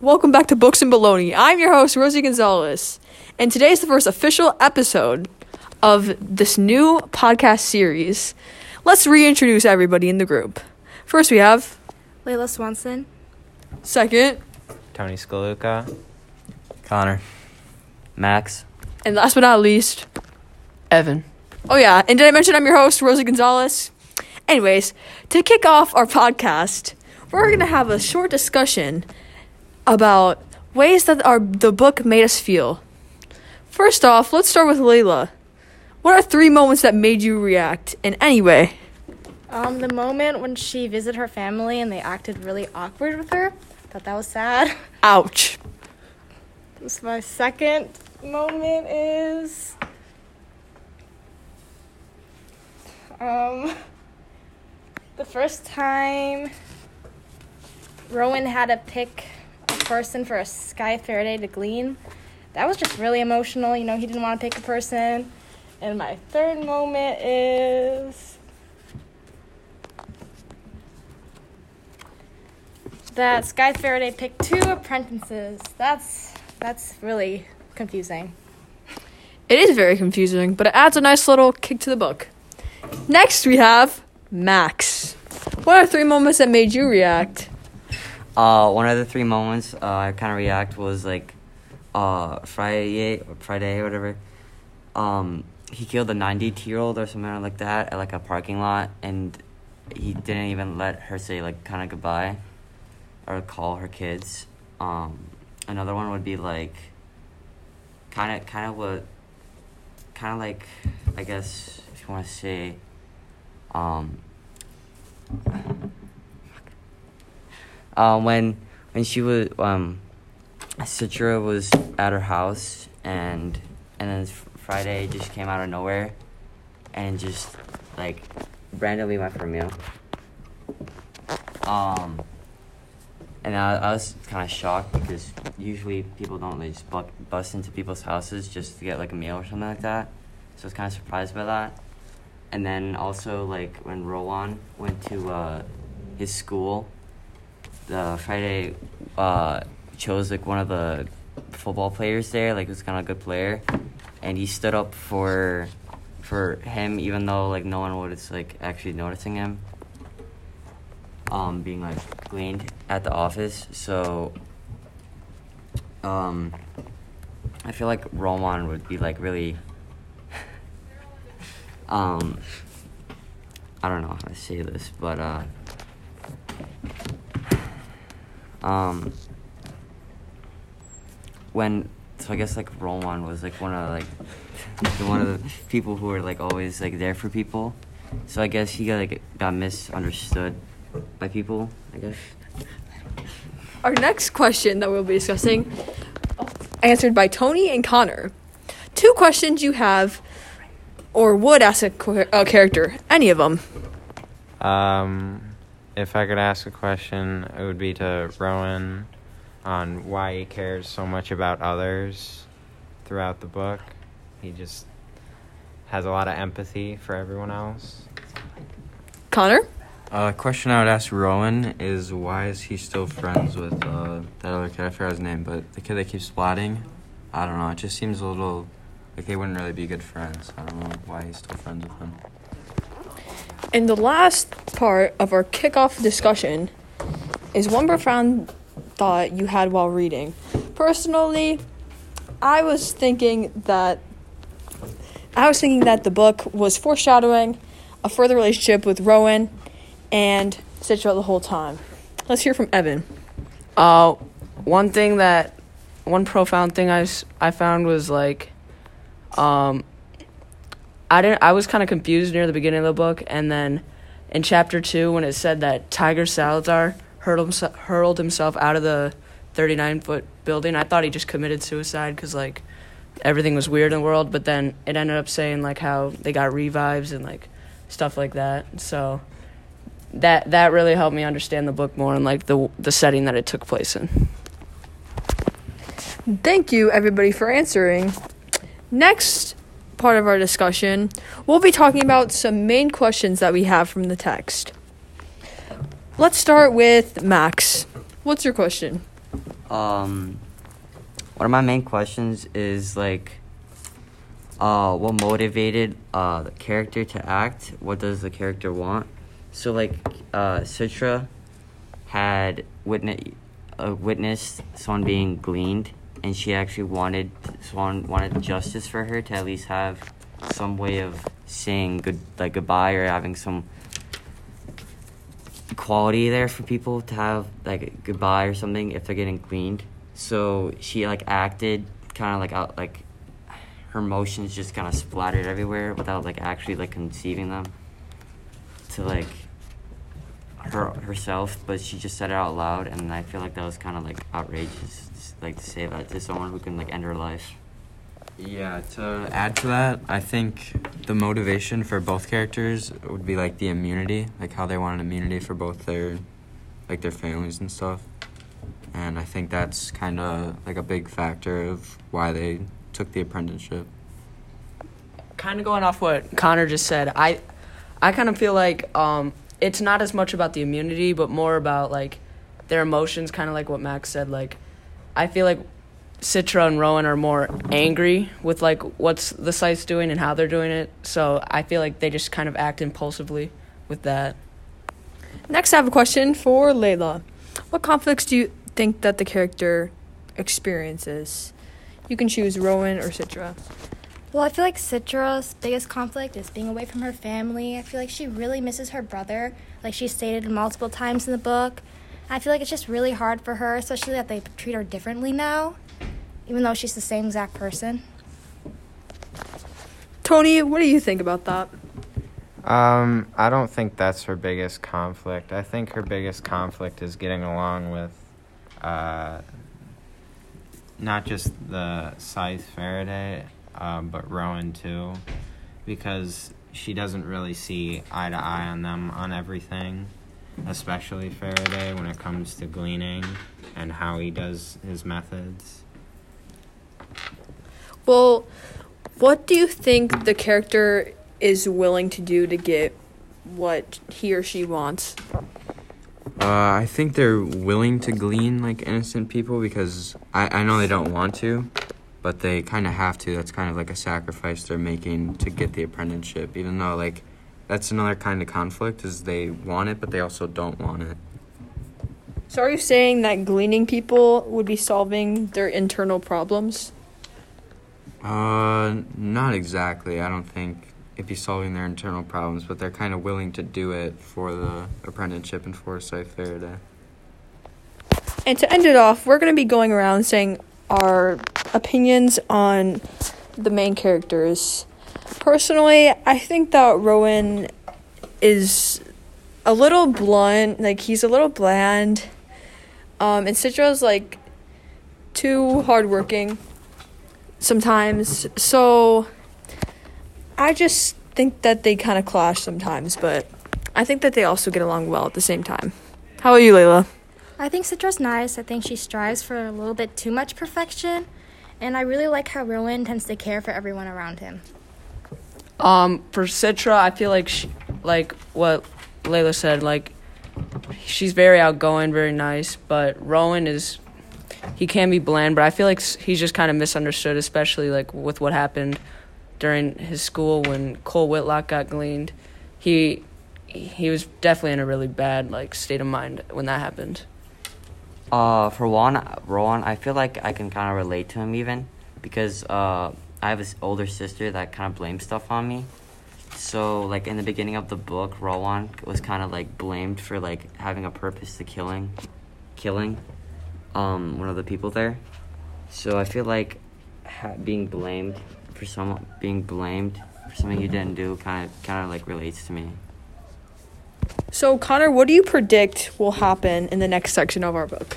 Welcome back to Books and Bologna. I'm your host, Rosie Gonzalez, and today is the first official episode of this new podcast series. Let's reintroduce everybody in the group. First, we have Layla Swanson. second, Tony Skaluka. Connor. Max. and last but not least, Evan. Oh yeah, and did I mention I'm your host, Rosie Gonzalez? Anyways, to kick off our podcast, we're gonna have a short discussion about ways that our the book made us feel. First off, let's start with Layla. What are three moments that made you react in any way? Um, the moment when she visited her family and they acted really awkward with her, thought that was sad. Ouch. This my second moment is um the first time Rowan had to pick person for a Scythe Faraday to glean. That was just really emotional. You know, he didn't want to pick a person. And my third moment is that Scythe Faraday picked two apprentices. That's that's really confusing. It is very confusing, but it adds a nice little kick to the book. Next, we have Max. What are three moments that made you react? Uh, one of the three moments uh, I kind of react was like uh, Friday or Friday or whatever. Um, he killed a 92 year old or something like that at like a parking lot, and he didn't even let her say like kind of goodbye or call her kids. Um, another one would be like kind of kind of what kind of like I guess if you want to say um um, when when she was um, Citra was at her house and and then Friday just came out of nowhere and just like randomly went for a meal. Um, and I, I was kind of shocked because usually people don't like, just bu- bust into people's houses just to get like a meal or something like that. So I was kind of surprised by that. And then also like when Rowan went to uh, his school, the Friday uh, chose like one of the football players there, like was kind of a good player, and he stood up for for him even though like no one was like actually noticing him. Um, being like gleaned at the office, so um, I feel like Roman would be like really um I don't know how to say this, but uh um when so I guess like Roman was like one of like the one of the people who were like always like there for people. So I guess he got like got misunderstood by people, I guess. Our next question that we'll be discussing, answered by Tony and Connor. Two questions you have, or would ask a, a character, any of them. Um, if I could ask a question, it would be to Rowan on why he cares so much about others throughout the book. He just has a lot of empathy for everyone else. Connor? Uh, question I would ask Rowan is why is he still friends with uh, that other kid? I forgot his name, but the kid that keeps splatting. I don't know. It just seems a little like they wouldn't really be good friends. I don't know why he's still friends with him. And the last part of our kickoff discussion is one profound thought you had while reading. Personally, I was thinking that I was thinking that the book was foreshadowing a further relationship with Rowan and Citra the whole time. Let's hear from Evan. Uh, one thing that, one profound thing i found was like, um, I didn't. I was kind of confused near the beginning of the book, and then in chapter two, when it said that Tyger Salazar hurled himself, hurled himself out of the thirty nine foot building, I thought he just committed suicide because like everything was weird in the world. But then it ended up saying like how they got revives and like stuff like that. So that that really helped me understand the book more and like the the setting that it took place in. Thank you, everybody, for answering. Next part of our discussion, we'll be talking about some main questions that we have from the text. Let's start with Max. What's your question? Um, one of my main questions is like, uh, what motivated uh the character to act? What does the character want? So like, uh, Citra had witness uh, witnessed someone being gleaned, and she actually wanted wanted justice for her to at least have some way of saying good like goodbye or having some quality there for people to have like goodbye or something if they're getting gleaned. So she like acted kind of like out like her emotions just kind of splattered everywhere without like actually like conceiving them to like her herself, but she just said it out loud, and I feel like that was kind of like outrageous, just, like to say that to someone who can like end her life. Yeah, to add to that, I think the motivation for both characters would be like the immunity, like how they wanted immunity for both their like their families and stuff. And I think that's kind of like a big factor of why they took the apprenticeship. kind of going off what Connor just said, I I kind of feel like um, it's not as much about the immunity, but more about like their emotions, kind of like what Max said. Like, I feel like Citra and Rowan are more angry with like what's the site's doing and how they're doing it. So I feel like they just kind of act impulsively with that. Next, I have a question for Layla. What conflicts do you think that the character experiences? You can choose Rowan or Citra. Well, I feel like Citra's biggest conflict is being away from her family. I feel like she really misses her brother, like she stated multiple times in the book. I feel like it's just really hard for her, especially that they treat her differently now, even though she's the same exact person. Tony, what do you think about that? Um, I don't think that's her biggest conflict. I think her biggest conflict is getting along with, uh, not just the Scythe Faraday, um, but Rowan too, because she doesn't really see eye to eye on them on everything, especially Faraday when it comes to gleaning and how he does his methods. Well, what do you think the character is willing to do to get what he or she wants? Uh, I think they're willing to glean like innocent people because I, I know they don't want to, but they kind of have to. That's kind of like a sacrifice they're making to get the apprenticeship, even though like that's another kind of conflict is they want it but they also don't want it. So, are you saying that gleaning people would be solving their internal problems? Uh, not exactly. I don't think it'd be solving their internal problems, but they're kind of willing to do it for the apprenticeship and for Faraday. And to end it off, we're going to be going around saying our opinions on the main characters. Personally, I think that Rowan is a little blunt, like he's a little bland. Um, and Citra's like too hardworking sometimes. So I just think that they kind of clash sometimes, but I think that they also get along well at the same time. How about you, Layla? I think Citra's nice. I think she strives for a little bit too much perfection. And I really like how Rowan tends to care for everyone around him. Um, for Citra, I feel like she, like what Layla said, like she's very outgoing, very nice. But Rowan is, he can be bland, but I feel like he's just kind of misunderstood, especially like with what happened during his school when Kohl Whitlock got gleaned. He he was definitely in a really bad like state of mind when that happened. Uh, for one, Rowan, I feel like I can kind of relate to him even because uh, I have this older sister that kind of blames stuff on me. So, like in the beginning of the book, Rowan was kind of like blamed for like having a purpose to killing, killing, um, one of the people there. So I feel like ha- being blamed for some being blamed for something you didn't do kind of kind of like relates to me. So, Connor, what do you predict will happen in the next section of our book?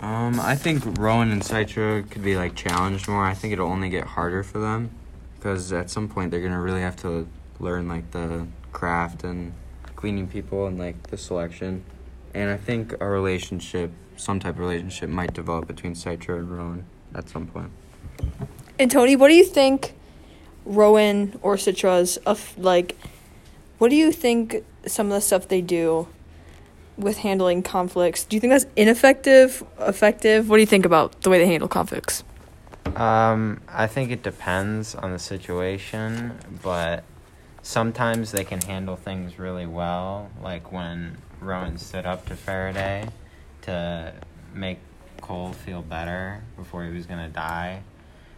Um, I think Rowan and Citra could be like challenged more. I think it'll only get harder for them because at some point they're gonna really have to learn like the craft and gleaning people and like the selection. And I think a relationship, some type of relationship, might develop between Citra and Rowan at some point. And Tony, what do you think Rowan or Citra's of like what do you think some of the stuff they do with handling conflicts. Do you think that's ineffective, effective? What do you think about the way they handle conflicts? Um, I think it depends on the situation, but sometimes they can handle things really well, like when Rowan stood up to Faraday to make Kohl feel better before he was gonna die.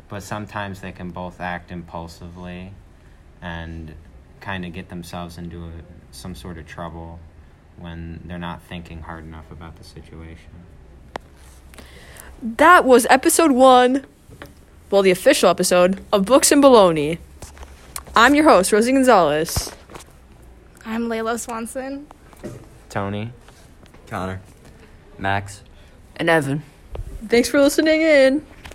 But sometimes they can both act impulsively and kind of get themselves into a, some sort of trouble when they're not thinking hard enough about the situation. That was episode one, well, the official episode of Books and Bologna. I'm your host, Rosie Gonzalez. I'm Layla Swanson. Tony? Connor. Max. And Evan. Thanks for listening in.